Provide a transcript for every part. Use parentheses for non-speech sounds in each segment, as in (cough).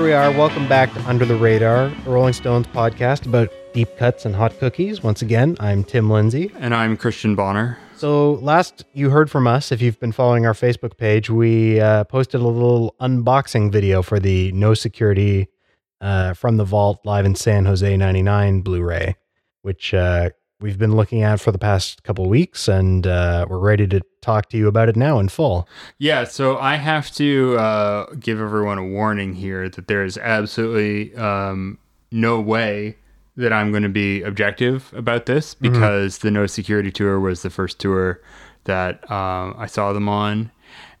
here we are. Welcome back to Under the Radar, a Rolling Stones podcast about deep cuts and hot cookies. Once again, I'm Tim Lindsay. And I'm Christian Bonner. So, last you heard from us, if you've been following our Facebook page, we uh, posted a little unboxing video for the No Security uh, from the Vault Live in San Jose 99 Blu ray, which uh, we've been looking at for the past couple weeks, and uh, we're ready to talk to you about it now in full. Yeah, so I have to uh, give everyone a warning here that there is absolutely um, no way that I'm going to be objective about this because the No Security Tour was the first tour that um, I saw them on.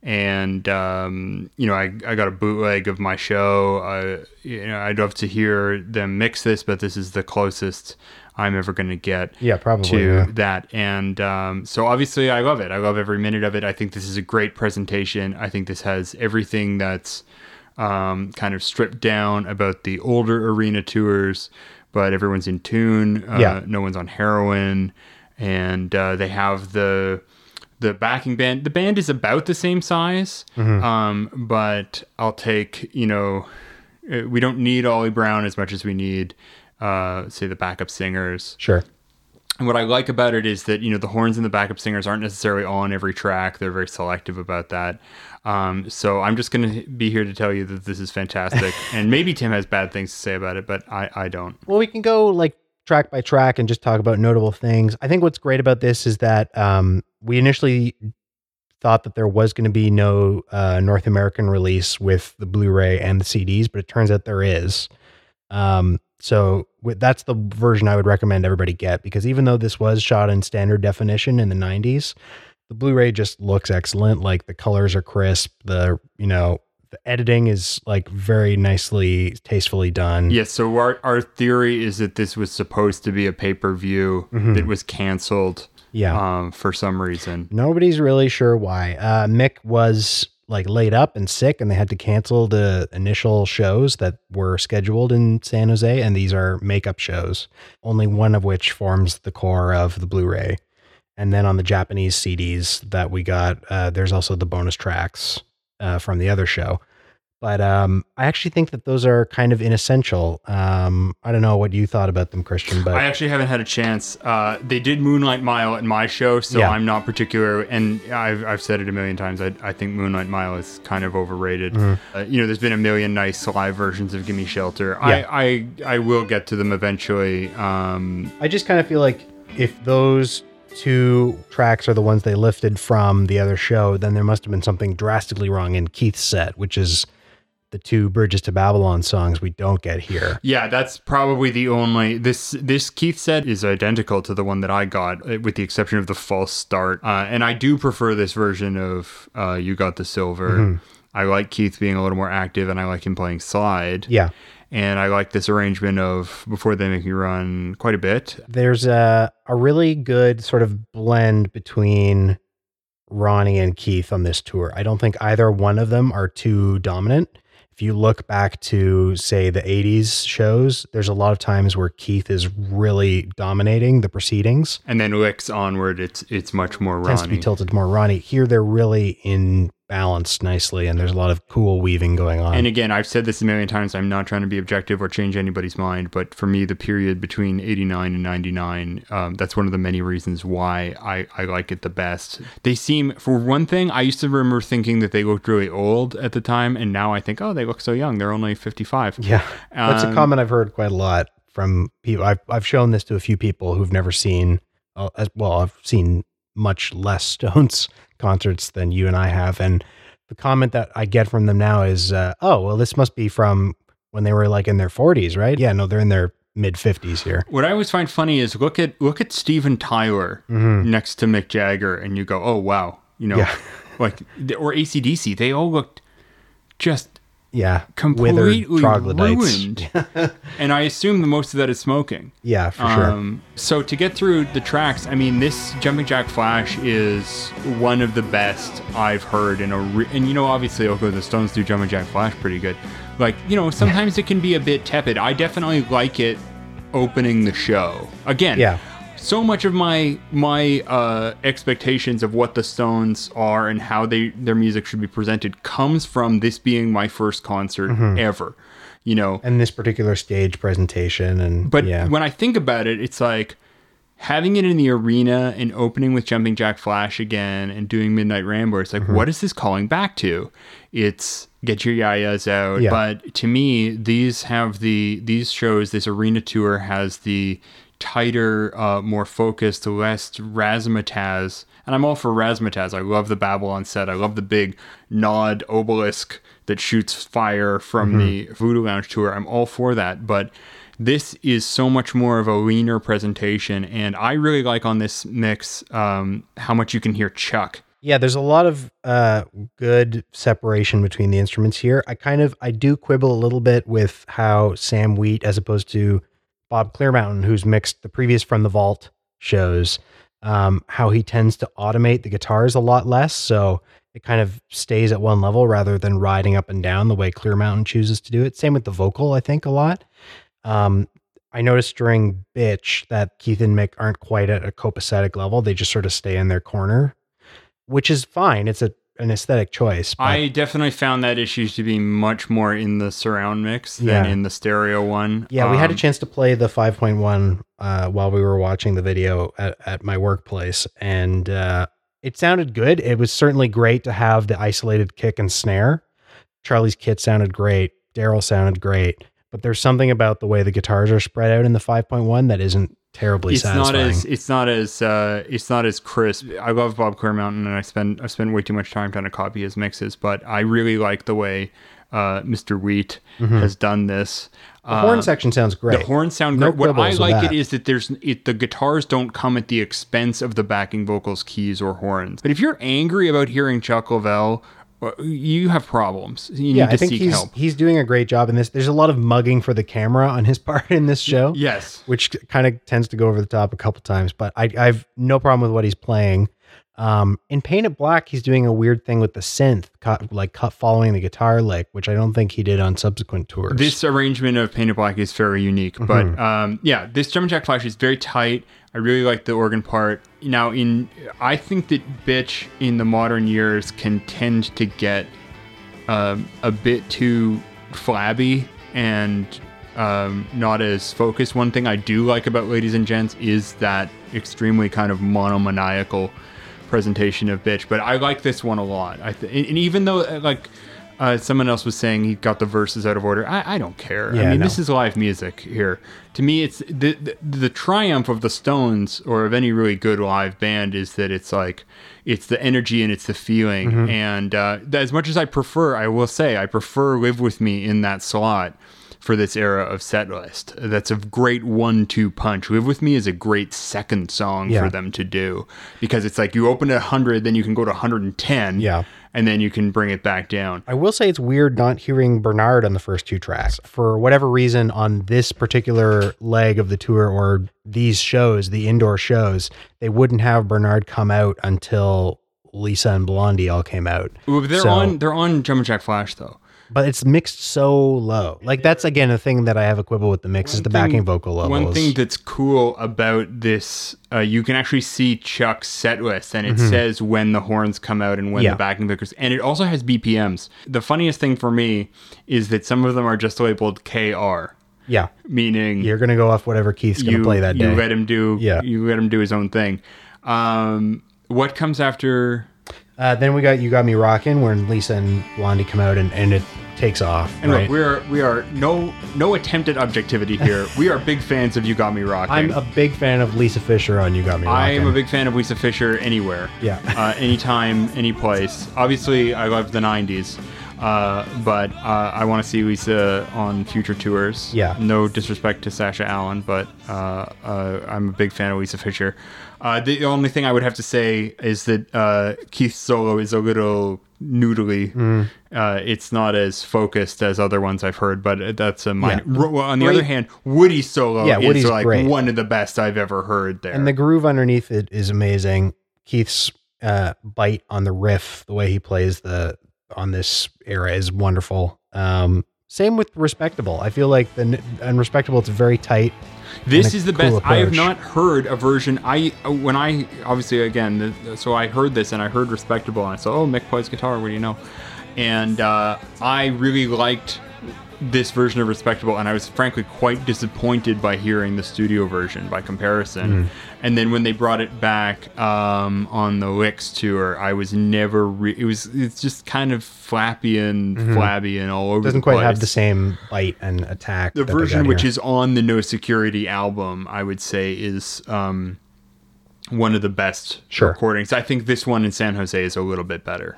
And um, you know, I, I got a bootleg of my show. Uh, you know, I'd love to hear them mix this, but this is the closest I'm ever going to get Yeah, probably. to yeah. that. And um, so obviously, I love it. I love every minute of it. I think this is a great presentation. I think this has everything that's um, kind of stripped down about the older arena tours, but everyone's in tune. Uh, Yeah. No one's on heroin, and uh, they have the the backing band. The band is about the same size, Mm-hmm. um, but I'll take you know. uh, We don't need Ollie Brown as much as we need, uh, say, the backup singers. Sure. And what I like about it is that you know the horns and the backup singers aren't necessarily on every track. They're very selective about that. Um, so I'm just going to be here to tell you that this is fantastic. (laughs) and maybe Tim has bad things to say about it, but I, I don't. Well, we can go like track by track and just talk about notable things. I think what's great about this is that um, we initially thought that there was going to be no uh, North American release with the Blu-ray and the CDs, but it turns out there is. Um, so that's the version I would recommend everybody get because even though this was shot in standard definition in the 90s, the Blu-ray just looks excellent. Like the colors are crisp. The you know the editing is like very nicely, tastefully done. Yes. so our our theory is that this was supposed to be a pay per view that was canceled Yeah. um, for some reason. Nobody's really sure why. Uh, Mick was like laid up and sick, and they had to cancel the initial shows that were scheduled in San Jose. And these are makeup shows, only one of which forms the core of the Blu ray. And then on the Japanese CDs that we got, uh, there's also the bonus tracks uh, from the other show. But um, I actually think that those are kind of inessential. Um, I don't know what you thought about them, Christian, but I actually haven't had a chance. Uh, they did Moonlight Mile at my show, so Yeah. I'm not particular. And I've, I've said it a million times. I, I think Moonlight Mile is kind of overrated. Mm-hmm. Uh, you know, there's been a million nice live versions of Gimme Shelter. Yeah. I, I I will get to them eventually. Um, I just kind of feel like if those two tracks are the ones they lifted from the other show, then there must have been something drastically wrong in Keith's set, which is the two Bridges to Babylon songs we don't get here. yeah, that's probably the only this this Keith set is identical to the one that I got, uh, with the exception of the false start. Uh, and I do prefer this version of uh, You Got the Silver. Mm-hmm. I like Keith being a little more active, and I like him playing slide. Yeah. and I like this arrangement of before they make me run quite a bit. There's a, a really good sort of blend between Ronnie and Keith on this tour. I don't think either one of them are too dominant. If you look back to, say, the 80s shows, there's a lot of times where Keith is really dominating the proceedings. And then Licks onward, it's it's much more tends to be tilted more Ronnie. Here they're really in balance nicely, and there's a lot of cool weaving going on. And again, I've said this a million times. I'm not trying to be objective or change anybody's mind, but for me, the period between '89 and '99, um, that's one of the many reasons why I, I like it the best. They seem, for one thing, I used to remember thinking that they looked really old at the time, and now I think, oh, they look so young. They're only 55. yeah, that's a Um, comment I've heard quite a lot from people. I've I've shown this to a few people who've never seen, uh, as well, I've seen much less (laughs) Stones concerts than you and I have, and the comment that I get from them now is, uh, "Oh, well, this must be from when they were like in their 40s, right? Yeah, no, they're in their mid 50s here. What I always find funny is look at look at Steven Tyler next to Mick Jagger, and you go, oh wow, you know, Yeah. like or ACDC, they all looked just Yeah, completely ruined. (laughs) and I assume the most of that is smoking. Yeah, for sure. Um, so to get through the tracks, I mean, this Jumping Jack Flash is one of the best I've heard in a. Re- and you know, obviously, okay, the Stones do Jumping Jack Flash pretty good. Like, you know, sometimes it can be a bit tepid. I definitely like it opening the show. Again, Yeah. So much of my my uh, expectations of what the Stones are and how they their music should be presented comes from this being my first concert ever. you know. And this particular stage presentation, and But yeah, when I think about it, it's like having it in the arena and opening with Jumping Jack Flash again and doing Midnight Rambler. It's like, Mm-hmm. what is this calling back to? It's get your Ya-Ya's out. Yeah. But to me, these have the these shows. This arena tour has the tighter, uh, more focused, less razzmatazz. And I'm all for razzmatazz. I love the Babylon set. I love the big nod obelisk that shoots fire from the Voodoo Lounge tour. I'm all for that. But this is so much more of a leaner presentation. And I really like on this mix um, how much you can hear Chuck. yeah, there's a lot of uh, good separation between the instruments here. I kind of I do quibble a little bit with how Sam Wheat, as opposed to Bob Clearmountain, who's mixed the previous From the Vault shows, um, how he tends to automate the guitars a lot less. So it kind of stays at one level rather than riding up and down the way Clearmountain chooses to do it. Same with the vocal, I think, a lot. Um, I noticed during Bitch that Keith and Mick aren't quite at a copacetic level. They just sort of stay in their corner, which is fine. It's a an aesthetic choice. but- I definitely found that issue to be much more in the surround mix than Yeah. in the stereo one. Yeah, we had a Um, chance to play the 5.1 uh, while we were watching the video at, at my workplace, and uh, it sounded good. It was certainly great to have the isolated kick and snare. Charlie's kit sounded great. Darryl sounded great, but there's something about the way the guitars are spread out in the 5.1 that isn't terribly it's satisfying. not as it's not as uh, it's not as crisp. I love Bob Clearmountain, and I spend I spend way too much time trying to copy his mixes. But I really like the way uh, Mr. Wheat has done this. Mm-hmm. the horn section sounds great. The horns sound No great. What I like it is that there's it, the guitars don't come at the expense of the backing vocals, keys, or horns. But if you're angry about hearing Chuck Leavell, uh, you have problems. You yeah, need to I think seek he's help. he's doing a great job in this. There's a lot of mugging for the camera on his (laughs) part in this show. Yes. which kind of tends to go over the top a couple times, but I, I've no problem with what he's playing. Um, in Painted Black, he's doing a weird thing with the synth, cut, like cut following the guitar lick, which I don't think he did on subsequent tours. This arrangement of Painted Black is very unique, Mm-hmm. but um, yeah, this Jumping Jack Flash is very tight. I really like the organ part. Now, in I think that Bitch in the modern years can tend to get um, a bit too flabby and um, not as focused. One thing I do like about Ladies and Gents is that extremely kind of monomaniacal presentation of Bitch, but I like this one a lot. I th- and even though uh, like uh, someone else was saying he got the verses out of order, I, I don't care. Yeah, I mean, no. this is live music here. To me, it's the, the the triumph of the Stones or of any really good live band is that it's like it's the energy and it's the feeling. Mm-hmm. And uh, as much as I prefer, I will say I prefer "Live with Me" in that slot for this era of set list. That's a great one-two punch. "Live with Me" is a great second song Yeah. for them to do because it's like you open at 100, then you can go to 110, Yeah. And then you can bring it back down. I will say it's weird not hearing Bernard on the first two tracks. For whatever reason, on this particular leg of the tour or these shows, the indoor shows, they wouldn't have Bernard come out until Lisa and Blondie all came out. Well, they're So- on they're on Jumpin' Jack Flash though. But it's mixed so low. Like that's again a thing that I have a quibble with the mix is the thing- backing vocal levels. One thing that's cool about this, uh, you can actually see Chuck's set list, and it says when the horns come out and when Mm-hmm. Yeah. the backing vocals, and it also has BPMs. The funniest thing for me is that some of them are just labeled KR, yeah, meaning you're gonna go off whatever Keith's gonna you play that day. you let him do Yeah. you let him do his own thing. Um, what comes after? Uh, then we got you got me rocking when Lisa and Blondie come out and, and it takes off. And right? look, we are we are no no attempt at objectivity here. we are big fans of You Got Me Rocking. I'm a big fan of Lisa Fischer on You Got Me Rocking. I am a big fan of Lisa Fischer anywhere. Yeah. uh, anytime, any place. Obviously, I love the 90s, uh, but uh, I want to see Lisa on future tours. Yeah. No disrespect to Sasha Allen, but uh, uh, I'm a big fan of Lisa Fischer. Uh, the only thing I would have to say is that uh, Keith's solo is a little noodly. Mm. Uh, it's not as focused as other ones I've heard, but that's a minor. Yeah. Ro- on the Great- other hand, Woody's solo Yeah, is Woody's like great. one of the best I've ever heard there. And the groove underneath it is amazing. Keith's uh, bite on the riff, the way he plays the on this era is wonderful. Um, same with Respectable. I feel like the n- and Respectable, it's very tight. This is the cool best. I have not heard a version. I uh, when I obviously again, the, so I heard this and I heard respectable and I said, "Oh, Mick plays guitar. What do you know?" And uh, I really liked this version of Respectable, and I was frankly quite disappointed by hearing the studio version by comparison. Mm. And then when they brought it back um, on the Licks tour, I was never. Re- it was. It's just kind of flappy and flabby and all over. Mm-hmm. Doesn't quite place. have the same bite and attack. The version which is on the No Security album, I would say, is um, one of the best Sure. recordings. I think this one in San Jose is a little bit better.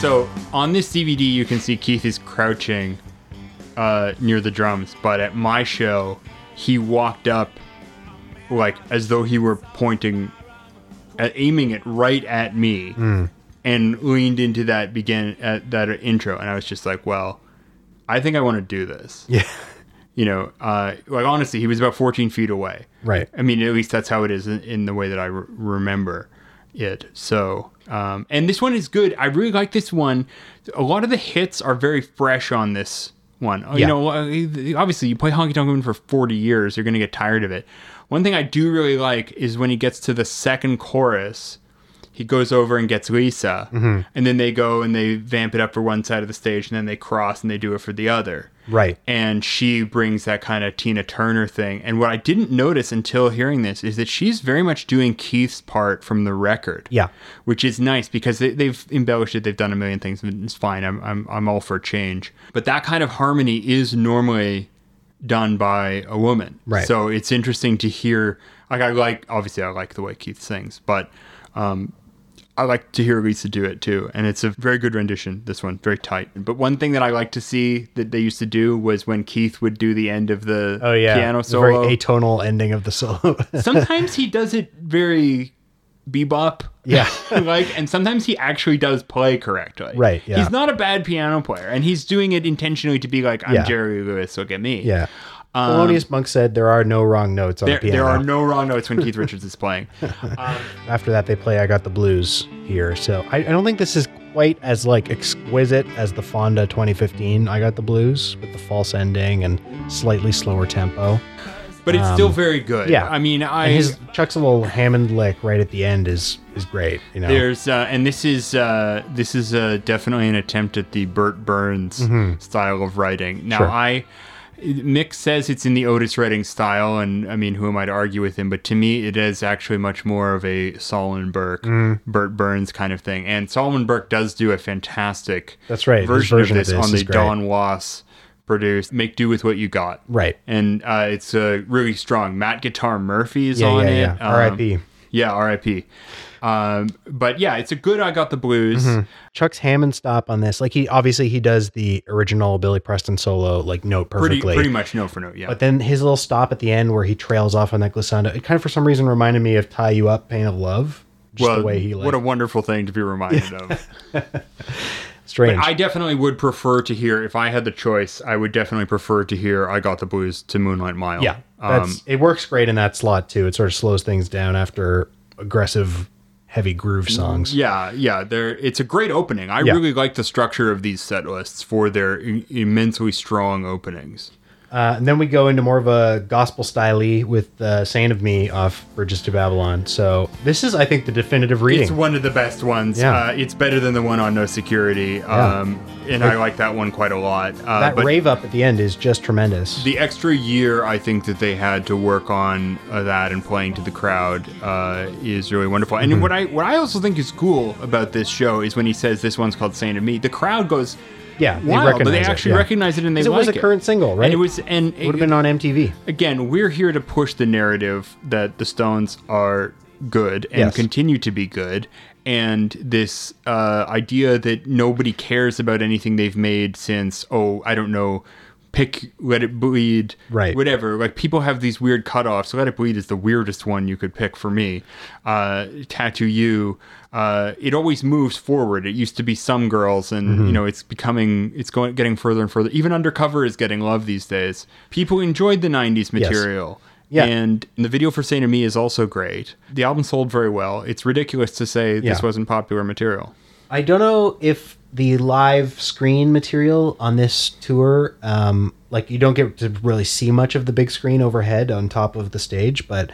So on this DVD, you can see Keith is crouching uh, near the drums, but at my show, he walked up like as though he were pointing, at, aiming it right at me, and leaned into that begin at that intro, and I was just like, well, I think I want to do this. (laughs) yeah, You know, uh, like honestly, he was about 14 feet away. right. I mean, at least that's how it is in, in the way that I re- remember it. So, um, and this one is good. I really like this one. A lot of the hits are very fresh on this one. You know, uh, obviously, you play Honky Tonk Woman for 40 years, you're going to get tired of it. One thing I do really like is when he gets to the second chorus, he goes over and gets Lisa, Mm-hmm. and then they go and they vamp it up for one side of the stage, and then they cross and they do it for the other Right. and she brings that kind of Tina Turner thing. And what I didn't notice until hearing this is that she's very much doing Keith's part from the record. Yeah. which is nice because they, they've embellished it. They've done a million things. and It's fine. I'm I'm I'm all for change. But that kind of harmony is normally done by a woman. Right. So it's interesting to hear. Like I like obviously I like the way Keith sings, but um, I like to hear Lisa do it too, and it's a very good rendition. This one, very tight. But one thing that I like to see that they used to do was when Keith would do the end of the Oh yeah. piano The very atonal ending of the solo. (laughs) sometimes he does it very bebop, Yeah. (laughs) like, and sometimes he actually does play correctly. Right, yeah. He's not a bad piano player, and he's doing it intentionally to be like, "I'm Yeah. Jerry Lewis, look at me." yeah. Thelonious Monk said there are no wrong notes on Um, There, the piano. there are no wrong notes when Keith Richards is playing. (laughs) After that, they play "I Got the Blues" here. So I, I don't think this is quite as like exquisite as the Fonda 2015 "I Got the Blues" with the false ending and slightly slower tempo. But it's still very good. Um, yeah. I mean, I And his Chuck's little Hammond lick right at the end is is great. You know. There's uh, and this is uh, this is uh, definitely an attempt at the Bert Berns style of writing. Now Mm-hmm. Sure. I Mick says it's in the Otis Redding style, and I mean, who am I to argue with him? But to me, it is actually much more of a Solomon Burke, Mm-hmm. Bert Berns kind of thing. And Solomon Burke does do a fantastic That's right. Version, version of of this this on the. Don Was produced "Make Do with What You Got." Right. and uh, it's uh, really strong. Matt Guitar Murphy is Yeah, on yeah, it. yeah. Um, R.I.P. Yeah, R.I.P. Um, but yeah, it's a good. I got the blues. Mm-hmm. Chuck's Hammond stop on this, like he obviously he does the original Billy Preston solo like note perfectly. pretty much note for note. Yeah. But then his little stop at the end where he trails off on that glissando, it kind of for some reason reminded me of "Tie You Up, Pain of Love." Just well, the way he like what a wonderful thing to be reminded (laughs) of. strange. I definitely would prefer to hear if I had the choice. I would definitely prefer to hear "I Got the Blues" to "Moonlight Mile." yeah, Um, it. Works great in that slot too. It sort of slows things down after aggressive, heavy groove songs. Yeah, yeah, there. It's a great opening. I Yeah. really like the structure of these set lists for their i- immensely strong openings. Uh, and then we go into more of a gospel style with uh, "Saint of Me" off "Bridges to Babylon." So this is, I think, the definitive reading. It's one of the best ones. Yeah. Uh, it's better than the one on No Security, um, and I like that one quite a lot. Uh, that rave up at the end is just tremendous. the extra year I think that they had to work on uh, that and playing to the crowd uh, is really wonderful. And Mm-hmm. what I what I also think is cool about this show is when he says this one's called "Saint of Me," the crowd goes. Yeah, they Wow, but recognize they it, actually yeah. recognize it and they 'Cause it like was a current single, right? And it was and It would have been on MTV. again, we're here to push the narrative that the Stones are good and Yes. continue to be good. And this uh, idea that nobody cares about anything they've made since, oh, I don't know, pick Let It Bleed, Right. Whatever. Like people have these weird cutoffs. Let It Bleed is the weirdest one you could pick for me. Uh, Tattoo You. Uh, it always moves forward. It used to be some girls, and Mm-hmm. you know it's becoming, it's going, getting further and further. Even Undercover is getting love these days. People enjoyed the '90s material. Yeah. And the video for Saint of Me is also great. The album sold very well. It's ridiculous to say this Yeah. wasn't popular material. I don't know if the live screen material on this tour, um, like you don't get to really see much of the big screen overhead on top of the stage, but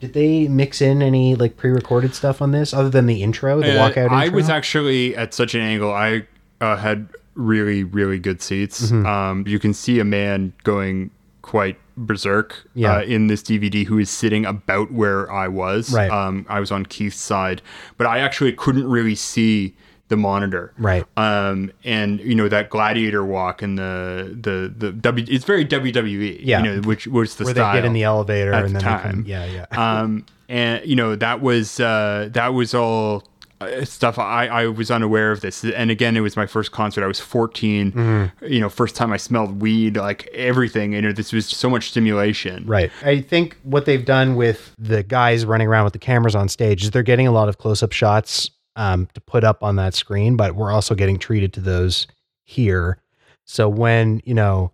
Did they mix in any like pre-recorded stuff on this other than the intro, the Uh, walkout intro? I was actually at such an angle. I uh, had really, really good seats. Mm-hmm. Um, you can see a man going quite berserk Yeah. uh, in this DVD who is sitting about where I was. Right. Um, I was on Keith's side, but I actually couldn't really see the monitor. Right. Um, and you know that gladiator walk and the the the W. It's very WWE. Yeah. You know, which was the where style they get in the elevator at and the time. come, yeah, yeah. (laughs) um, and you know that was uh, that was all uh, stuff I, I was unaware of this and again it was my first concert i was 14 Mm-hmm. you know first time i smelled weed like everything you know this was so much stimulation Right. I think what they've done with the guys running around with the cameras on stage is they're getting a lot of close up shots um, to put up on that screen, but we're also getting treated to those here. So when, you know,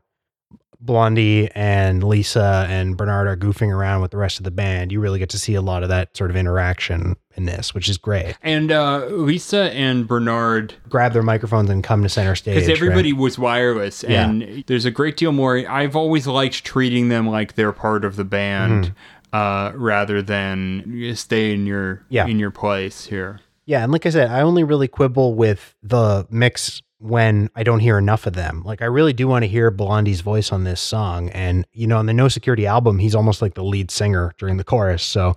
Blondie and Lisa and Bernard are goofing around with the rest of the band, you really get to see a lot of that sort of interaction in this, which is great. and uh, lisa and bernard Grab their microphones and come to center stage. because right? everybody was wireless Yeah. and there's a great deal more i've always liked treating them like they're part of the band Mm-hmm. uh, rather than stay in your Yeah. in your place here Yeah, and like I said, I only really quibble with the mix when I don't hear enough of them. Like I really do want to hear Blondie's voice on this song, and you know, on the No Security album, he's almost like the lead singer during the chorus. So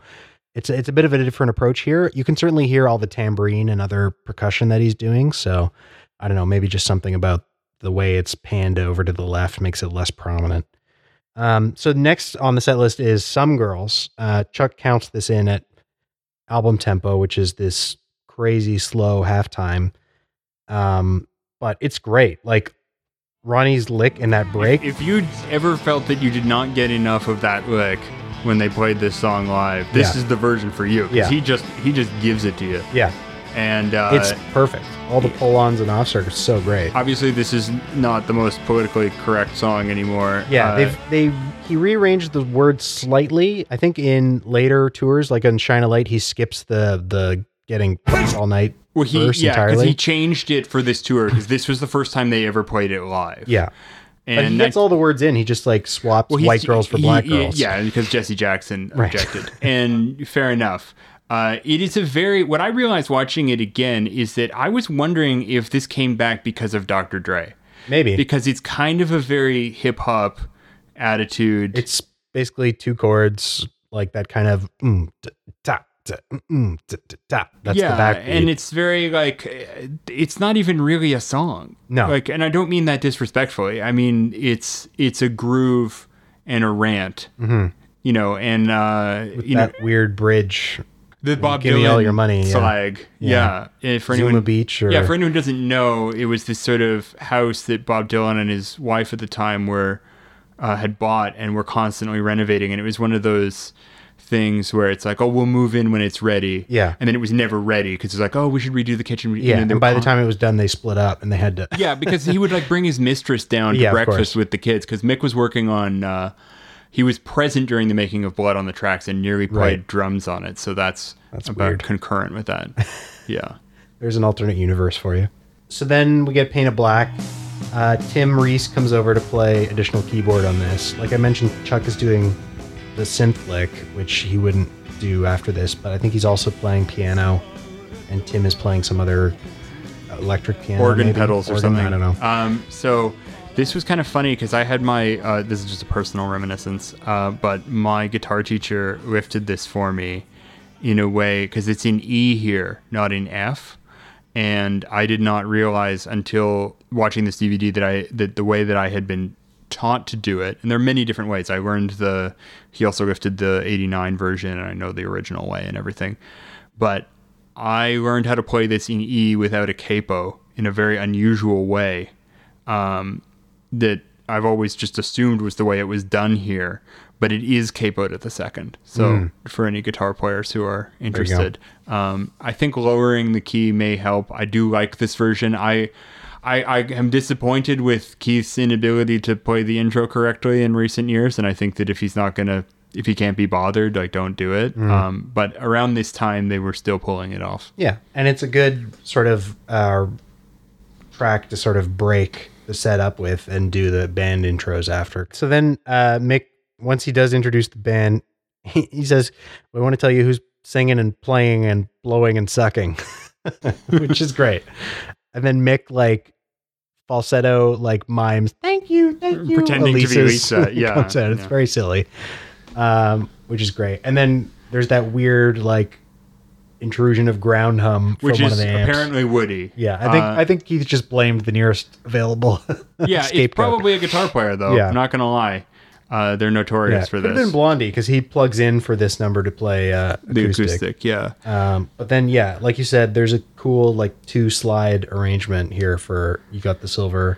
it's it's a bit of a different approach here. You can certainly hear all the tambourine and other percussion that he's doing. So I don't know, maybe just something about the way it's panned over to the left makes it less prominent. Um, so next on the set list is Some Girls. Uh, Chuck counts this in at album tempo, which is this crazy slow halftime. Um, but it's great. Like Ronnie's lick in that break. If you ever felt that you did not get enough of that lick when they played this song live, this Yeah. is the version for you. Yeah. he just he just gives it to you, yeah, and uh, it's perfect. All the pull-ons and offs are so great. obviously this is not the most politically correct song anymore. Yeah, Uh, they've they he rearranged the words slightly. I think in later tours, like on Shine a Light, he skips the the getting all night well, he yeah because he changed it for this tour because this was the first time they ever played it live. yeah, but and he gets that- all the words in. He just like swaps Well, white girls for black he- girls. Yeah, because Jesse Jackson Right. objected, and fair enough. Uh, it is a very what I realized watching it again is that I was wondering if this came back because of Dr. Dre, maybe because it's kind of a very hip hop attitude. it's basically two chords, like that kind of mm, t- ta, t- mm, t- t- That's yeah, and it's very like it's not even really a song. No. like, and I don't mean that disrespectfully. I mean it's it's a groove and a rant. Mhm. You know, and uh, you know, that weird bridge, The Bob Give Dylan me all your money, yeah. slag. Yeah. If for Zuma anyone, Beach, or yeah, for anyone who doesn't know, it was this sort of house that Bob Dylan and his wife at the time were uh, had bought and were constantly renovating, and it was one of those things where it's like, oh, we'll move in when it's ready. Yeah. and then it was never ready because it's like, oh, we should redo the kitchen. yeah. And were by the time it was done, they split up and they had to. (laughs) yeah, because he would like bring his mistress down to Yeah, breakfast with the kids because Mick was working on. Uh, he was present during the making of Blood on the Tracks and nearly played Right. drums on it, so that's That's about weird. concurrent with that. (laughs) yeah. There's an alternate universe for you. So then we get Painted Black. Uh, Tim Ries comes over to play additional keyboard on this. Like I mentioned, Chuck is doing the synth lick, which he wouldn't do after this, but I think he's also playing piano, and Tim is playing some other electric piano, organ maybe? pedals or something. I don't know. Um, so this was kind of funny because I had my uh, this is just a personal reminiscence, uh, but my guitar teacher lifted this for me in a way because it's in E here, not in F. And I did not realize until watching this DVD that I that the way that I had been taught to do it, and there are many different ways. I learned the he also lifted the '89 version, and I know the original way and everything. But I learned how to play this in E without a capo in a very unusual way um, that I've always just assumed was the way it was done here. But it is capoed at the second. So for any guitar players who are interested, um, I think lowering the key may help. I do like this version. I. I, I am disappointed with Keith's inability to play the intro correctly in recent years, and I think that if he's not gonna, if he can't be bothered, like don't do it. Um, but around this time, they were still pulling it off. Yeah, and it's a good sort of uh, track to sort of break the setup with and do the band intros after. So then uh, Mick, once he does introduce the band, he, he says, "We want to tell you who's singing and playing and blowing and sucking," (laughs) which is great. And then Mick like falsetto like mimes, "Thank you, thank you," Pretending to be Lisa, (laughs) yeah, comes out. It's yeah. very silly, um, which is great. And then there's that weird like intrusion of ground hum from which one is of the amps. apparently Woody. Yeah, I think Uh, I think Keith just blamed the nearest available. (laughs) yeah, it's probably a guitar player though. Yeah. I'm not gonna lie. Uh, they're notorious yeah, for could have this. been Blondie because he plugs in for this number to play uh, the acoustic. acoustic, yeah. Um, but then yeah, like you said, there's a cool like two slide arrangement here for you got the silver,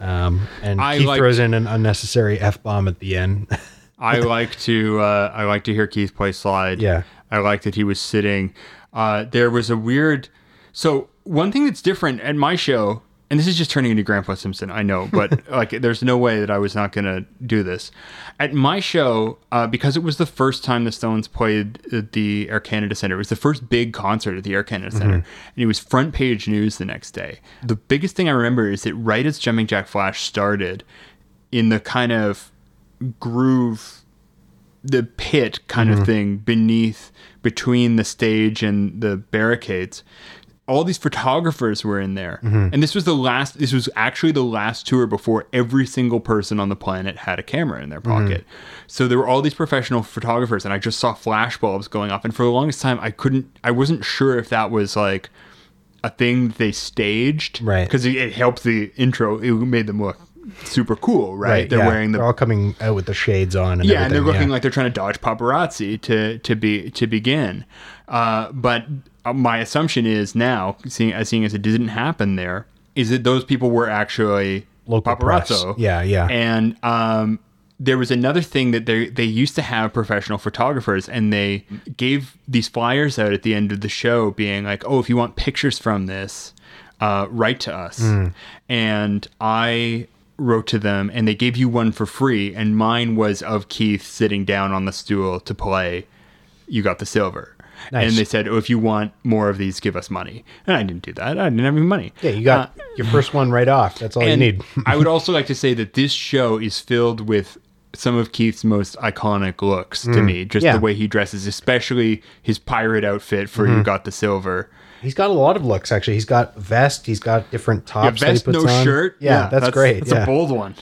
um, and I Keith like- throws in an unnecessary f bomb at the end. (laughs) I like to uh, I like to hear Keith play slide. Yeah. I like that he was sitting. Uh, there was a weird. So one thing that's different at my show, and this is just turning into Grandpa Simpson, I know, but (laughs) like there's no way that I was not gonna do this. At my show, uh, because it was the first time the Stones played at the Air Canada Center, it was the first big concert at the Air Canada Center, and it was front page news the next day. The biggest thing I remember is that right as Jumping Jack Flash started, in the kind of groove the pit kind of thing beneath between the stage and the barricades all these photographers were in there and this was the last this was actually the last tour before every single person on the planet had a camera in their pocket so there were all these professional photographers and i just saw flashbulbs going off and for the longest time i couldn't i wasn't sure if that was like a thing they staged Right. because it, it helped the intro it made them look super cool right, they're yeah. wearing the They're all coming out with the shades on. And yeah, and they're looking yeah. like they're trying to dodge paparazzi to to be to begin. Uh, but my assumption is now, seeing as seeing as it didn't happen there, is that those people were actually Local press. paparazzo. Yeah, yeah. And um, there was another thing that they they used to have professional photographers, and they gave these flyers out at the end of the show, being like, "Oh, if you want pictures from this, uh, write to us." Hmm. And I wrote to them, and they gave you one for free, and mine was of Keith sitting down on the stool to play. You got the silver. Nice. And they said, "Oh, if you want more of these, give us money." And I didn't do that. I didn't have any money. yeah, you got your first one right off. That's all you need. (laughs) I would (laughs) also like to say that this show is filled with some of Keith's most iconic looks to me. Just Mm. Yeah. Mm-hmm. the way he dresses, especially his pirate outfit for You Got the Silver. He's got a lot of looks actually. He's got vest. He's got different Yeah, tops. that he vest, puts no on. shirt. Yeah, that's, great. That's yeah. a bold one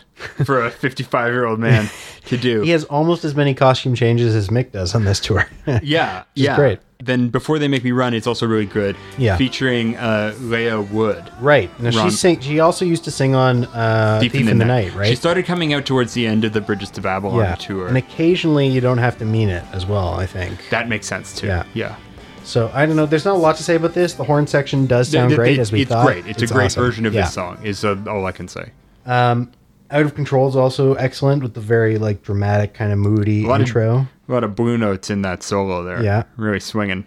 for a 55 year old (laughs) man to do. He has almost as many costume changes as Mick does on this tour. (laughs) Yeah, yeah. great. Then before they make me run, it's also really good. Yeah. featuring uh, Leah Wood. right. Now Ron- she sing. She also used to sing on uh, Thief, in the, Night, right? She started coming out towards the end of the Bridges to Babylon yeah. tour. And occasionally you don't have to mean it as well. I think. that makes sense too. Yeah. yeah. So I don't know. There's not a lot to say about this. The horn section does sound They- great they- as we thought. it's thought. great. It's, a great awesome. version of yeah. this song. Is uh, all I can say. Um, Out of Control is also excellent with the very like dramatic kind of moody of- intro. A lot of blue notes in that solo there. Yeah. really swinging.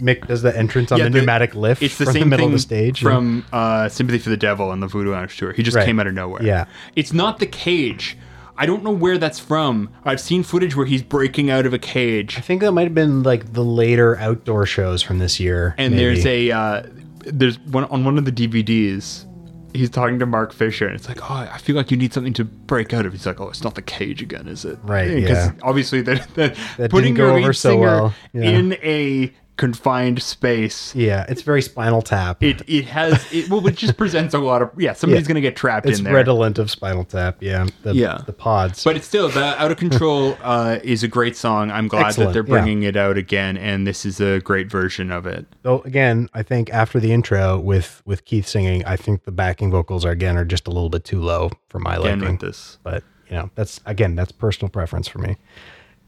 Mick does the entrance on Yeah, the, the- pneumatic lift It's the from same the middle thing of the stage. from uh, Sympathy for the Devil and the Voodoo Lounge tour. He just Right. came out of nowhere. Yeah. it's not the cage. I don't know where that's from. I've seen footage where he's breaking out of a cage, I think that might have been like the later outdoor shows from this year. and maybe. there's a uh, there's one on one of the DVDs. He's talking to Mark Fisher, and it's like, oh, I feel like you need something to break out of. He's like, oh, it's not the cage again, is it? Right, (laughs) Because yeah. obviously, that, that, That putting didn't go your over so singer well. Yeah. in a confined space yeah, it's very Spinal Tap. it it has it well it just presents a lot of yeah (laughs) somebody's Yeah. gonna get trapped it's in there redolent of Spinal Tap. Yeah, the, Yeah. the pods. but it's still the out of control (laughs) uh, is a great song i'm glad Excellent, that they're yeah. bringing it out again and this is a great version of it Though again, I think after the intro with with Keith singing, I think the backing vocals are again are just a little bit too low for my again liking. with this But you know, that's again that's personal preference for me.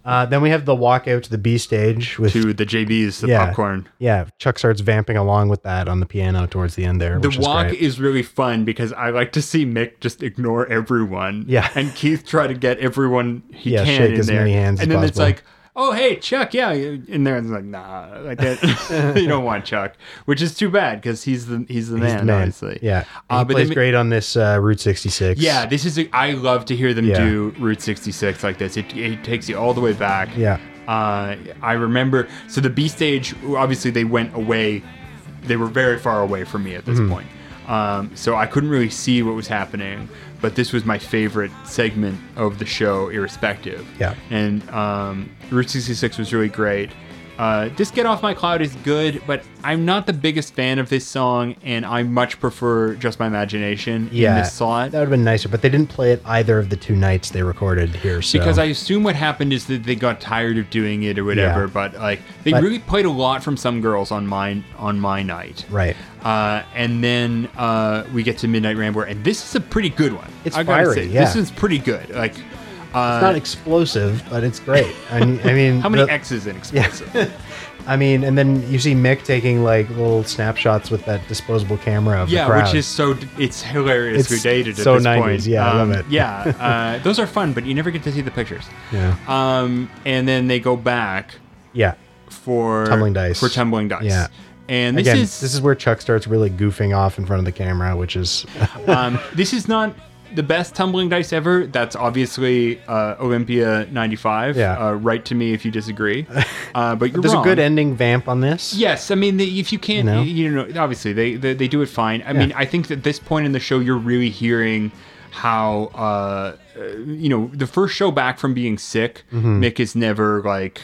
Uh, then we have the walk out to the B stage with to the jb's the yeah, popcorn Yeah, Chuck starts vamping along with that on the piano towards the end there. the which is walk great. is really fun because I like to see Mick just ignore everyone. Yeah. And Keith try to get everyone he Yeah, can shake in as there. many hands and as then it's like, oh hey Chuck, yeah, in there. And it's like, nah, like that. (laughs) you don't want Chuck, which is too bad because he's the he's the He's man, the man. obviously. Yeah, Uh, he plays great on this uh, Route 66. Yeah, this is. A, I love to hear them Yeah. do Route 66 like this. It, it takes you all the way back. Yeah. Uh, I remember. So the B stage, obviously, they went away. They were very far away from me at Mm-hmm. this point. Um, so I couldn't really see what was happening, but this was my favorite segment of the show, irrespective. Yeah. And um, Route 66 was really great. Uh, this Get Off My Cloud is good, but I'm not the biggest fan of this song, and I much prefer Just My Imagination Yeah, in this slot. that would have been nicer, but they didn't play it either of the two nights they recorded here. So. Because I assume what happened is that they got tired of doing it or whatever, Yeah. but like they But- really played a lot from some girls on my on my night. right, Uh, and then uh, we get to Midnight Rambler, and this is a pretty good one. It's I gotta fiery, say, yeah. This is pretty good. Like, it's not explosive, but it's great. I mean, I mean (laughs) how many the- X's in explosive? (laughs) I mean, and then you see Mick taking like little snapshots with that disposable camera of yeah, the crowd. which is so it's hilarious. It's dated at so this 90s, point. yeah, I love it. yeah, (laughs) uh, those are fun, but you never get to see the pictures. yeah, Um, and then they go back yeah. for Tumbling dice. For tumbling dice. Yeah. And this Again, is this is where Chuck starts really goofing off in front of the camera, which is um, this is not the best tumbling dice ever. That's obviously uh, Olympia '95. Yeah. Uh, write to me if you disagree. (laughs) Uh, but you're there's wrong. a good ending vamp on this. Yes, I mean the, if you can't, You you know? know, obviously they, they they do it fine. I mean, I think that this point in the show, you're really hearing how uh, uh, you know the first show back from being sick, Mm-hmm. Mick is never like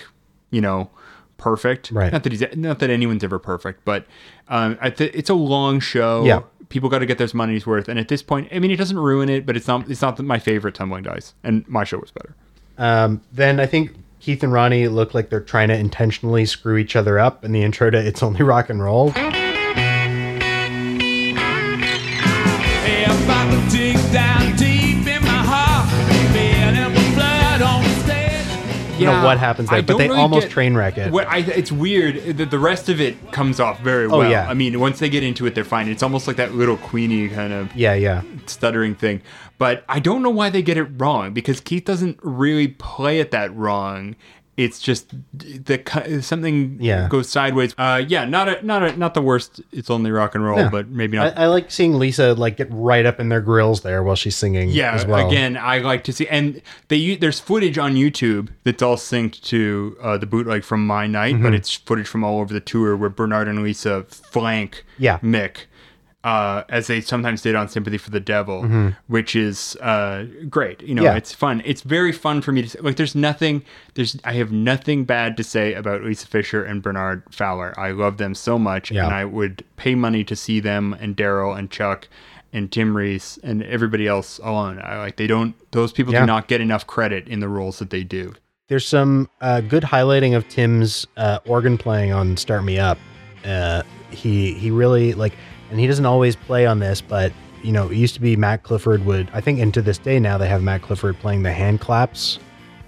you know perfect. Right. Not that he's not that anyone's ever perfect, but um, at the, it's a long show. Yeah. People got to get their money's worth, and at this point, I mean, it doesn't ruin it, but it's not it's not my favorite tumbling dice, and my show was better. Um, then I think Keith and Ronnie look like they're trying to intentionally screw each other up in the intro to "It's Only Rock and Roll." You know what happens there, but they really almost get- train wreck it. What I, it's weird that the rest of it comes off very oh, well. Oh, yeah. I mean, once they get into it, they're fine. It's almost like that little Queenie kind of Yeah, yeah. stuttering thing. But I don't know why they get it wrong because Keith doesn't really play it that wrong. It's just the something Yeah. goes sideways. Uh, yeah, not a not a not the worst. It's only rock and roll, Yeah. but maybe not. I like seeing Lisa like get right up in their grills there while she's singing. yeah, as well. again, I like to see, and they there's footage on YouTube that's all synced to uh, the bootleg from my night, Mm-hmm. but it's footage from all over the tour where Bernard and Lisa flank Yeah. Mick, uh, as they sometimes did on Sympathy for the Devil, which is uh, great. You know, Mm-hmm. Yeah. it's fun. It's very fun for me to say. Like, there's nothing. There's I have nothing bad to say about Lisa Fischer and Bernard Fowler. I love them so much, Yeah. and I would pay money to see them and Darryl and Chuck and Tim Ries and everybody else alone. I like they don't. Those people Yeah. do not get enough credit in the roles that they do. There's some uh, good highlighting of Tim's uh, organ playing on "Start Me Up." Uh, he he really like, and he doesn't always play on this, but you know, it used to be Matt Clifford would. I think, and to this day now they have Matt Clifford playing the hand claps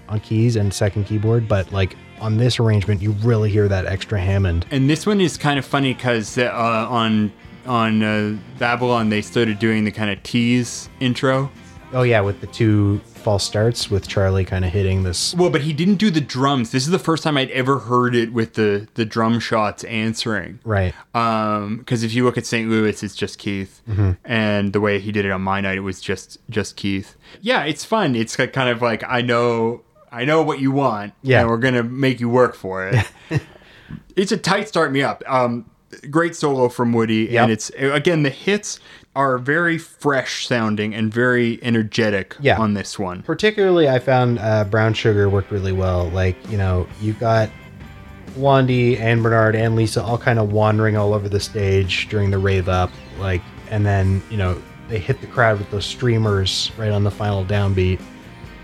on keys and second keyboard, but like on this arrangement, you really hear that extra Hammond. And this one is kind of funny because uh, on on uh, Babylon they started doing the kind of tease intro. Oh yeah, with the two false starts with Charlie kind of hitting this. Well, but he didn't do the drums. This is the first time I'd ever heard it with the the drum shots answering. Right. Um, because if you look at St. Louis, it's just Keith, Mm-hmm. and the way he did it on my night, it was just just Keith. Yeah, it's fun. It's kind of like I know I know what you want. Yeah. and we're gonna make you work for it. (laughs) it's a tight start me up. Um, great solo from Woody, Yep. and it's again the hits are very fresh sounding and very energetic Yeah. on this one. particularly i found uh, brown sugar worked really well like you know you've got wandy and bernard and lisa all kind of wandering all over the stage during the rave up like and then you know they hit the crowd with those streamers right on the final downbeat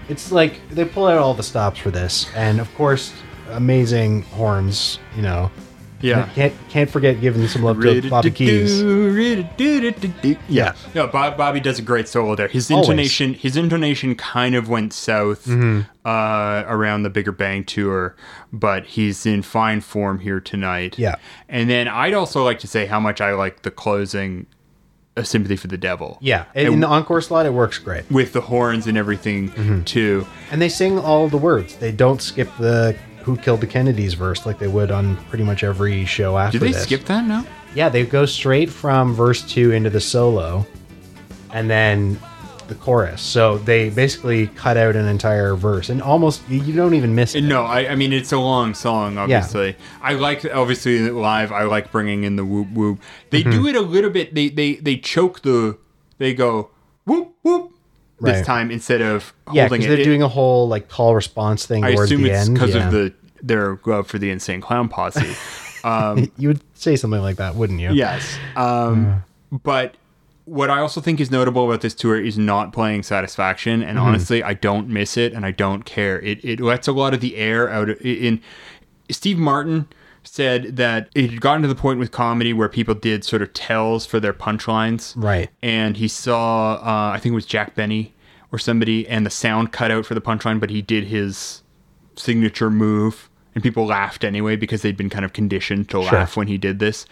it's like they pull out all the stops for this and of course amazing horns you know Yeah. can't can't forget giving some love to bobby keys Yeah. No, Bob, Bobby does a great solo there. His Always. intonation, his intonation kind of went south Mm-hmm. uh, around the Bigger Bang tour, but he's in fine form here tonight. Yeah. And then I'd also like to say how much I like the closing, "A Sympathy for the Devil." yeah in the encore slot it works great With the horns and everything Mm-hmm. too. And they sing all the words. They don't skip the "Who Killed the Kennedys" verse like they would on pretty much every show after. Did they this. skip that now? Yeah, they go straight from verse two into the solo, and then the chorus. So they basically cut out an entire verse, and almost you, don't even miss it. No, I, I mean it's a long song. Obviously, I like obviously live. I like bringing in the whoop whoop. They Mm-hmm. do it a little bit. They they they choke the. They go whoop whoop this Right. time instead of Yeah, holding because it. they're doing a whole like call response thing I assume the it's because yeah. of the their love for the insane clown posse. (laughs) (laughs) You would say something like that, wouldn't you? yes, um, but what I also think is notable about this tour is not playing Satisfaction, and honestly, I don't miss it, and I don't care. It it lets a lot of the air out. Of, in Steve Martin said that it had gotten to the point with comedy where people did sort of tells for their punchlines, Right. and he saw uh, I think it was Jack Benny or somebody, and the sound cut out for the punchline, but he did his signature move, and people laughed anyway because they'd been kind of conditioned to laugh when he did this.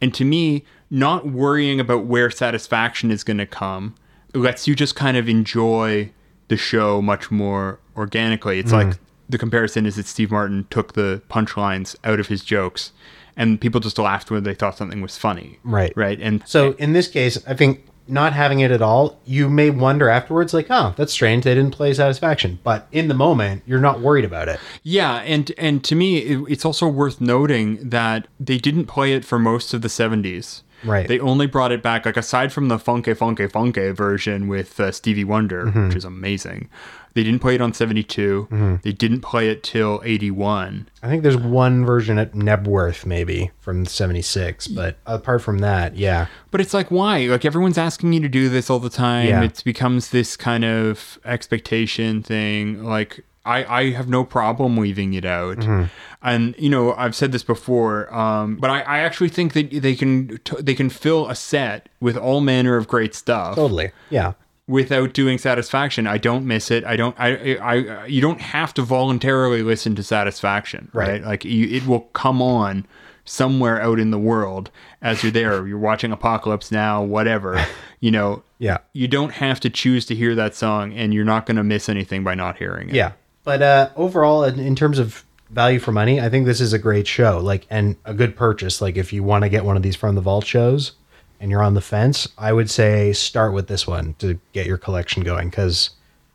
And to me, not worrying about where satisfaction is going to come lets you just kind of enjoy the show much more organically. It's like the comparison is that Steve Martin took the punchlines out of his jokes. And people just laughed when they thought something was funny. Right. Right. And So in this case, I think not having it at all, you may wonder afterwards, like, oh, that's strange. They didn't play satisfaction. But in the moment, you're not worried about it. Yeah, and and to me, it, it's also worth noting that they didn't play it for most of the '70s. Right. They only brought it back, like aside from the funky, funky, funky version with uh, Stevie Wonder, Mm-hmm. which is amazing. They didn't play it on '72. Mm-hmm. They didn't play it till '81. I think there's one version at Knebworth, maybe from 76. But apart from that, yeah. But it's like, why? Like everyone's asking you to do this all the time. Yeah. It becomes this kind of expectation thing. Like I, I have no problem leaving it out. Mm-hmm. And you know, I've said this before, um, but I, I actually think that they can t- they can fill a set with all manner of great stuff Totally. Yeah. without doing satisfaction. I don't miss it. I don't. I. I. I you don't have to voluntarily listen to satisfaction, right? Right. Like you, it will come on somewhere out in the world as you're there. You're watching Apocalypse Now, whatever. (laughs) You know. Yeah. You don't have to choose to hear that song, and you're not going to miss anything by not hearing it. Yeah. But uh, overall, in, in terms of value for money, I think this is a great show. Like, and a good purchase. Like, if you want to get one of these from the vault shows and you're on the fence, I would say start with this one to get your collection going because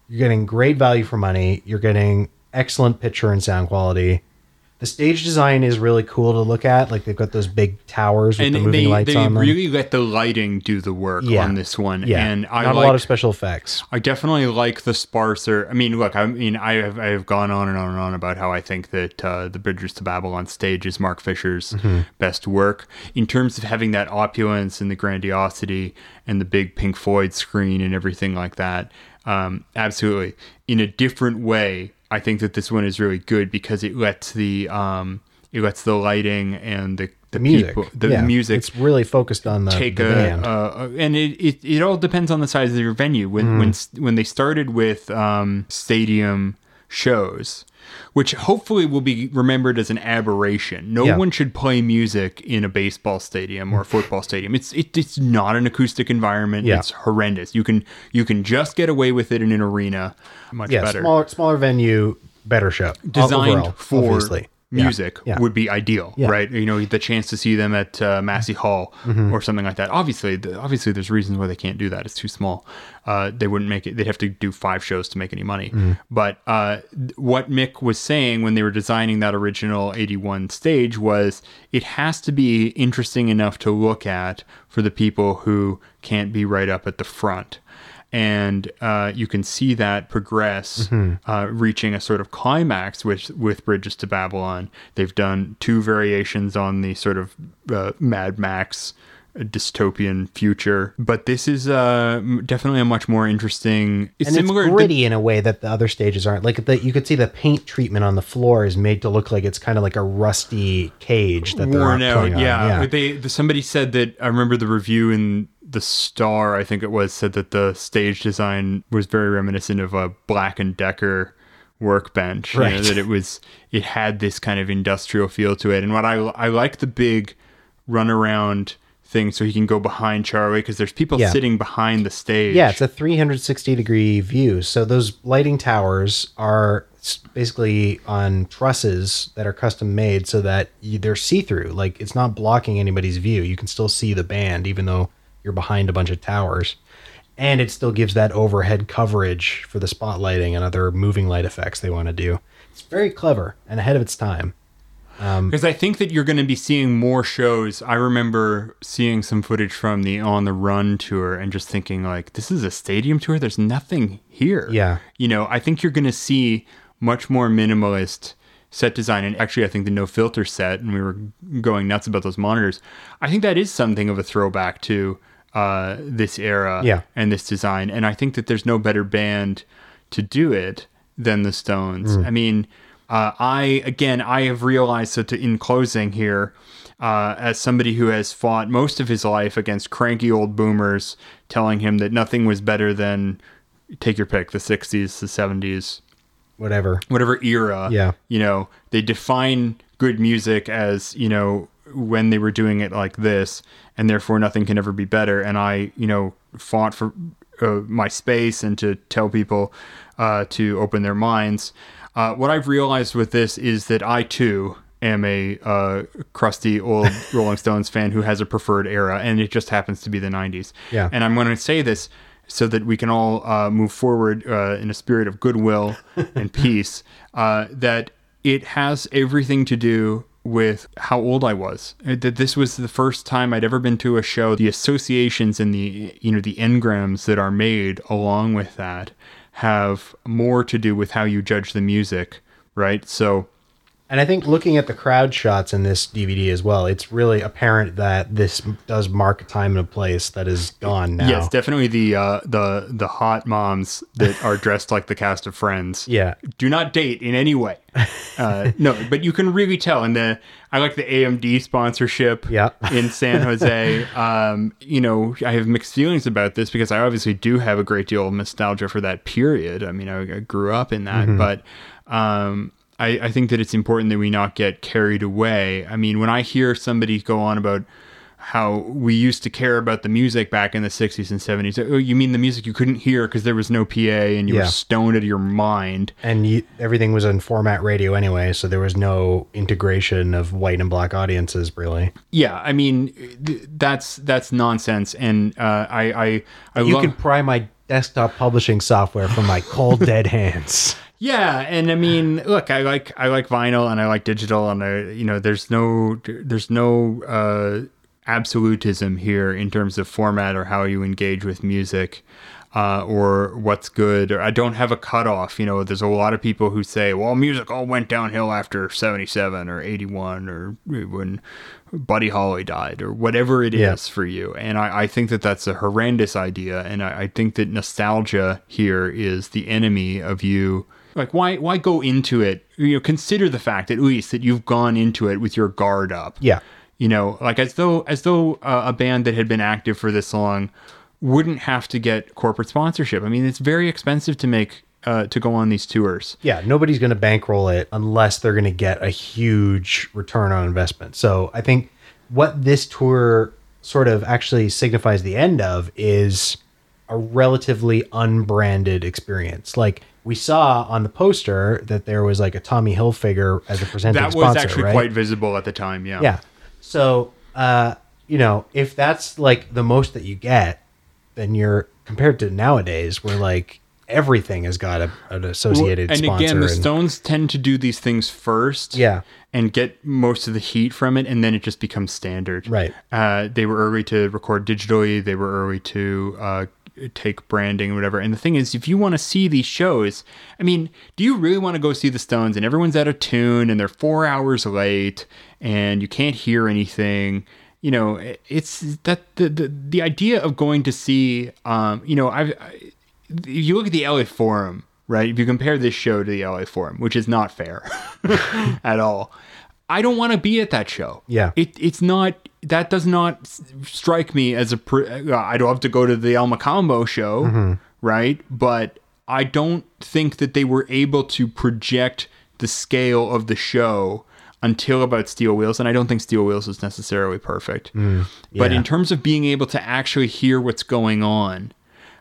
you're getting great value for money. You're getting excellent picture and sound quality. The stage design is really cool to look at. Like, they've got those big towers with And the moving they, lights they on them. really let the lighting do the work Yeah. on this one. yeah, And I not a lot of special effects. I definitely like the sparser. I mean, look, I mean, I have I have gone on and on and on about how I think that uh, the Bridges to Babylon stage is Mark Fisher's best work in terms of having that opulence and the grandiosity and the big Pink Floyd screen and everything like that. Um, absolutely, in a different way, I think that this one is really good because it lets the um, it lets the lighting and the the, Music, people, the yeah, music It's really focused on the, take the a, band. uh, and it, it it all depends on the size of your venue. When Mm-hmm. when when they started with um, stadium shows, which hopefully will be remembered as an aberration. No Yeah. one should play music in a baseball stadium or a football stadium. It's it, it's not an acoustic environment. Yeah. It's horrendous. You can you can just get away with it in an arena much yeah, better. smaller smaller venue, better show. Designed Overall, for obviously. Yeah, music yeah. would be ideal, Yeah. right? You know, the chance to see them at uh, Massey Hall Mm-hmm. or something like that. Obviously, the, obviously, there's reasons why they can't do that. It's too small. Uh, they wouldn't make it. They'd have to do five shows to make any money. Mm-hmm. But uh, what Mick was saying when they were designing that original 81 stage was it has to be interesting enough to look at for the people who can't be right up at the front and uh, you can see that progress, Mm-hmm. uh, reaching a sort of climax with with Bridges to Babylon. They've done two variations on the sort of uh, Mad Max uh, dystopian future, but this is uh, definitely a much more interesting. It's and similar. it's to- gritty in a way that the other stages aren't. Like the, you could see the paint treatment on the floor is made to look like it's kind of like a rusty cage that they're worn out. on. Yeah, yeah. They the, somebody said that I remember the review in the Star. I think it was said that the stage design was very reminiscent of a Black and Decker workbench. you know, that it was it had this kind of industrial feel to it. And what I I like the big runaround thing so he can go behind Charlie because there's people Yeah. sitting behind the stage. Yeah, it's a 360 degree view. So those lighting towers are basically on trusses that are custom made so that you, they're see through. Like it's not blocking anybody's view. You can still see the band even though you're behind a bunch of towers. and it still gives that overhead coverage for the spotlighting and other moving light effects they want to do. It's very clever and ahead of its time. Um, because I think that you're going to be seeing more shows. I remember seeing some footage from the On the Run tour and just thinking, like, this is a stadium tour. There's nothing here. Yeah. You know, I think you're going to see much more minimalist set design. And actually, I think the no filter set, and we were going nuts about those monitors. I think that is something of a throwback to uh, this era Yeah. and this design. And I think that there's no better band to do it than the Stones. I mean, uh, I again, I have realized that in closing here, uh, as somebody who has fought most of his life against cranky old boomers telling him that nothing was better than take your pick, the '60s, the '70s, Whatever. whatever era. Yeah. You know, they define good music as, you know, when they were doing it like this, and therefore nothing can ever be better. And I, you know, fought for uh, my space and to tell people uh, to open their minds. Uh, what I've realized with this is that I too am a uh, crusty old (laughs) Rolling Stones fan who has a preferred era, and it just happens to be the 90s. Yeah. And I'm going to say this so that we can all uh, move forward uh, in a spirit of goodwill (laughs) and peace. Uh, that it has everything to do with how old I was. That this was the first time I'd ever been to a show. The associations and the you know the engrams that are made along with that have more to do with how you judge the music, right? So And I think looking at the crowd shots in this DVD as well, it's really apparent that this does mark a time and a place that is gone now. yes, definitely the uh, the the hot moms that are dressed like the cast of Friends. (laughs) Yeah. do not date in any way. (laughs) Uh, no, but you can really tell. And the I like the AMD sponsorship. Yeah. in San Jose. (laughs) Um, you know, I have mixed feelings about this because I obviously do have a great deal of nostalgia for that period. I mean, I, I grew up in that, but um, I, I think that it's important that we not get carried away. I mean, when I hear somebody go on about how we used to care about the music back in the 60s and 70s. Oh, you mean the music you couldn't hear because there was no PA and you Yeah. were stoned out of your mind? And you, everything was in format radio anyway, so there was no integration of white and black audiences really. Yeah, I mean th- that's that's nonsense, and uh, I I, I You love- can pry my desktop publishing software from my cold (laughs) dead hands. Yeah, and I mean look, I like I like vinyl and I like digital, and I you know there's no there's no uh, absolutism here in terms of format or how you engage with music. Uh, or what's good, or I don't have a cutoff. You know, there's a lot of people who say, "Well, music all went downhill after '77 or '81 or when Buddy Holly died or whatever it is Yeah. for you. And I, I think that that's a horrendous idea. And I, I think that nostalgia here is the enemy of you. Like, why why go into it? You know, consider the fact at least that you've gone into it with your guard up. Yeah. You know, like as though as though uh, a band that had been active for this long wouldn't have to get corporate sponsorship. I mean, it's very expensive to make uh, to go on these tours. Yeah, nobody's going to bankroll it unless they're going to get a huge return on investment. So I think what this tour sort of actually signifies the end of is a relatively unbranded experience. Like we saw on the poster that there was like a Tommy Hilfiger as a presenting That was sponsor, actually right? quite visible at the time. Yeah. Yeah. So, uh, you know, if that's like the most that you get, then you're compared to nowadays where like everything has got a, an associated and sponsor. again, the and- Stones tend to do these things first. Yeah. And get most of the heat from it, and then it just becomes standard. Right. Uh, they were early to record digitally. They were early to uh, take branding or whatever. And the thing is, if you want to see these shows, I mean, do you really want to go see the Stones and everyone's out of tune and they're four hours late and you can't hear anything? You know, it's that the the, the idea of going to see, um, you know, I've. I, if you look at the LA Forum, right? If you compare this show to the LA Forum, which is not fair (laughs) at all, I don't want to be at that show. Yeah. it it's not. That does not strike me as a. Pr- uh, I'd love to go to the El Mocambo show, right? But I don't think that they were able to project the scale of the show until about Steel Wheels, and I don't think Steel Wheels is necessarily perfect. But yeah. in terms of being able to actually hear what's going on,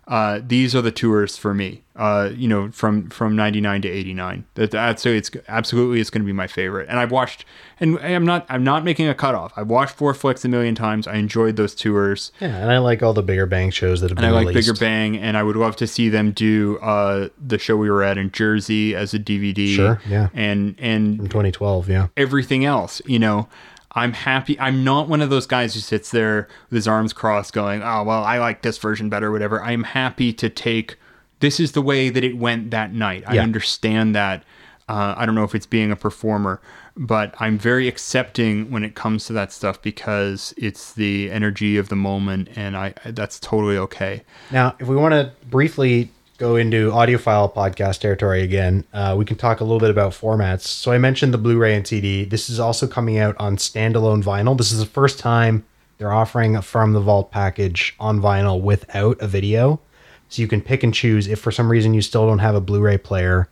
uh, these are the tours for me. Uh, you know, from from '99 to '89. That that's so it's absolutely it's going to be my favorite. And I've watched, and I'm not I'm not making a cutoff. I've watched Four Flicks a million times. I enjoyed those tours. Yeah, and I like all the Bigger Bang shows that have And been I like released. Bigger Bang, and I would love to see them do uh, the show we were at in Jersey as a DVD. Sure, yeah. And and from 2012. Yeah, everything else. You know, I'm happy. I'm not one of those guys who sits there with his arms crossed going, oh, well, I like this version better, whatever. I'm happy to take this is the way that it went that night. I Yeah. understand that. Uh, I don't know if it's being a performer, but I'm very accepting when it comes to that stuff because it's the energy of the moment, and I that's totally okay. Now, if we want to briefly go into audiophile podcast territory again, uh, we can talk a little bit about formats. So I mentioned the Blu-ray and CD. This is also coming out on standalone vinyl. This is the first time they're offering a from the vault package on vinyl without a video. So you can pick and choose if for some reason you still don't have a Blu-ray player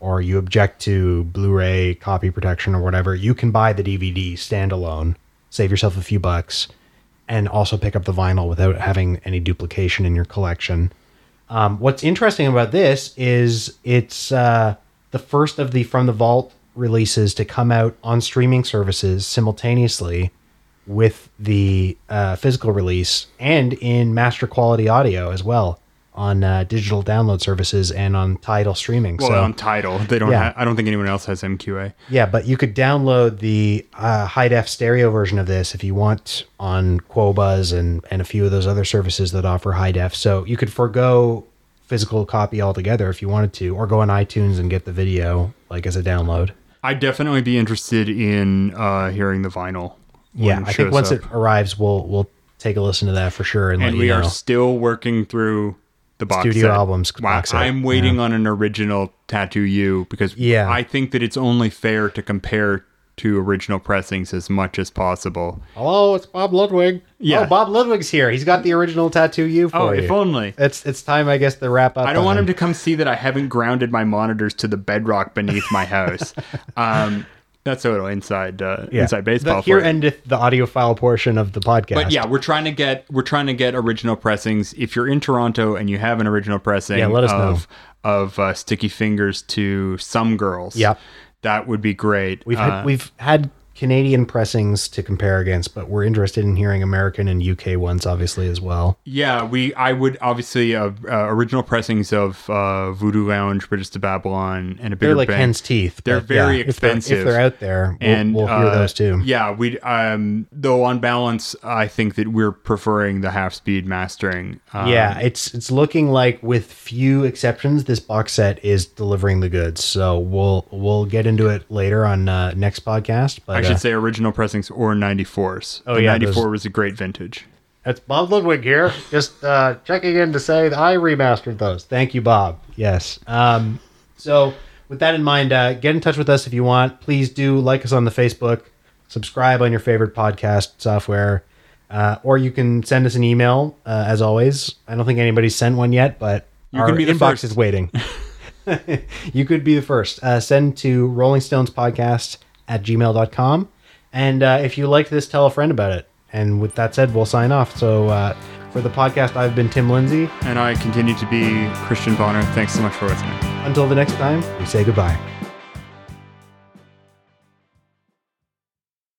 or you object to Blu-ray copy protection or whatever, you can buy the DVD standalone, save yourself a few bucks, and also pick up the vinyl without having any duplication in your collection. Um, what's interesting about this is it's uh, the first of the From the Vault releases to come out on streaming services simultaneously with the uh, physical release and in master quality audio as well on uh, digital download services and on Tidal streaming. Well, so on Tidal, they don't. Yeah. Ha- I don't think anyone else has MQA. yeah, but you could download the uh, high def stereo version of this if you want on Qobuz and and a few of those other services that offer high def. So you could forego physical copy altogether if you wanted to, or go on iTunes and get the video like as a download. I'd definitely be interested in uh, hearing the vinyl. Yeah, I think once up. it arrives, we'll we'll take a listen to that for sure and, and we are still working through the box Studio set. albums Wow, box I'm waiting on an original Tattoo You because Yeah. I think that it's only fair to compare to original pressings as much as possible. Hello, it's Bob Ludwig. Yeah. oh, Bob Ludwig's here. He's got the original tattoo you for Oh, you. if only. it's it's time, I guess, to wrap up. I don't want on- him to come see that I haven't grounded my monitors to the bedrock beneath my house. (laughs) um, that's a little inside uh, Yeah. inside baseball. The, here for endeth the audiophile portion of the podcast. But yeah, we're trying to get we're trying to get original pressings. If you're in Toronto and you have an original pressing Yeah, let us know. of of uh, Sticky Fingers to Some Girls, Yeah, that would be great. We've Uh, had we've had Canadian pressings to compare against, but we're interested in hearing American and UK ones, obviously as well. yeah, we I would obviously uh, uh, original pressings of uh, Voodoo Lounge, Bridges to Babylon, and a bigger They're like Bang. hen's teeth. They're very yeah, if they're- expensive. If they're, out there, we'll, and we'll hear uh, those too. Yeah, we um though on balance, I think that we're preferring the half speed mastering. Um, yeah, it's it's looking like with few exceptions, this box set is delivering the goods. So we'll we'll get into it later on uh, next podcast. But I should say original pressings or 94s. Oh, the yeah, 94 those- was a great vintage. That's Bob Ludwig here. Just uh, checking in to say that I remastered those. Thank you, Bob. Yes. Um, so, with that in mind, uh, get in touch with us if you want. Please do like us on the Facebook, subscribe on your favorite podcast software, uh, or you can send us an email. Uh, as always, I don't think anybody's sent one yet, but You our can be the inbox first. is waiting. (laughs) you could be the first. Uh, send to Rolling Stones Podcast at gmail.com. And uh, if you liked this, tell a friend about it. And with that said, we'll sign off. So uh, for the podcast, I've been Tim Lindsay. And I continue to be Christian Bonner. Thanks so much for listening. Until the next time, we say goodbye.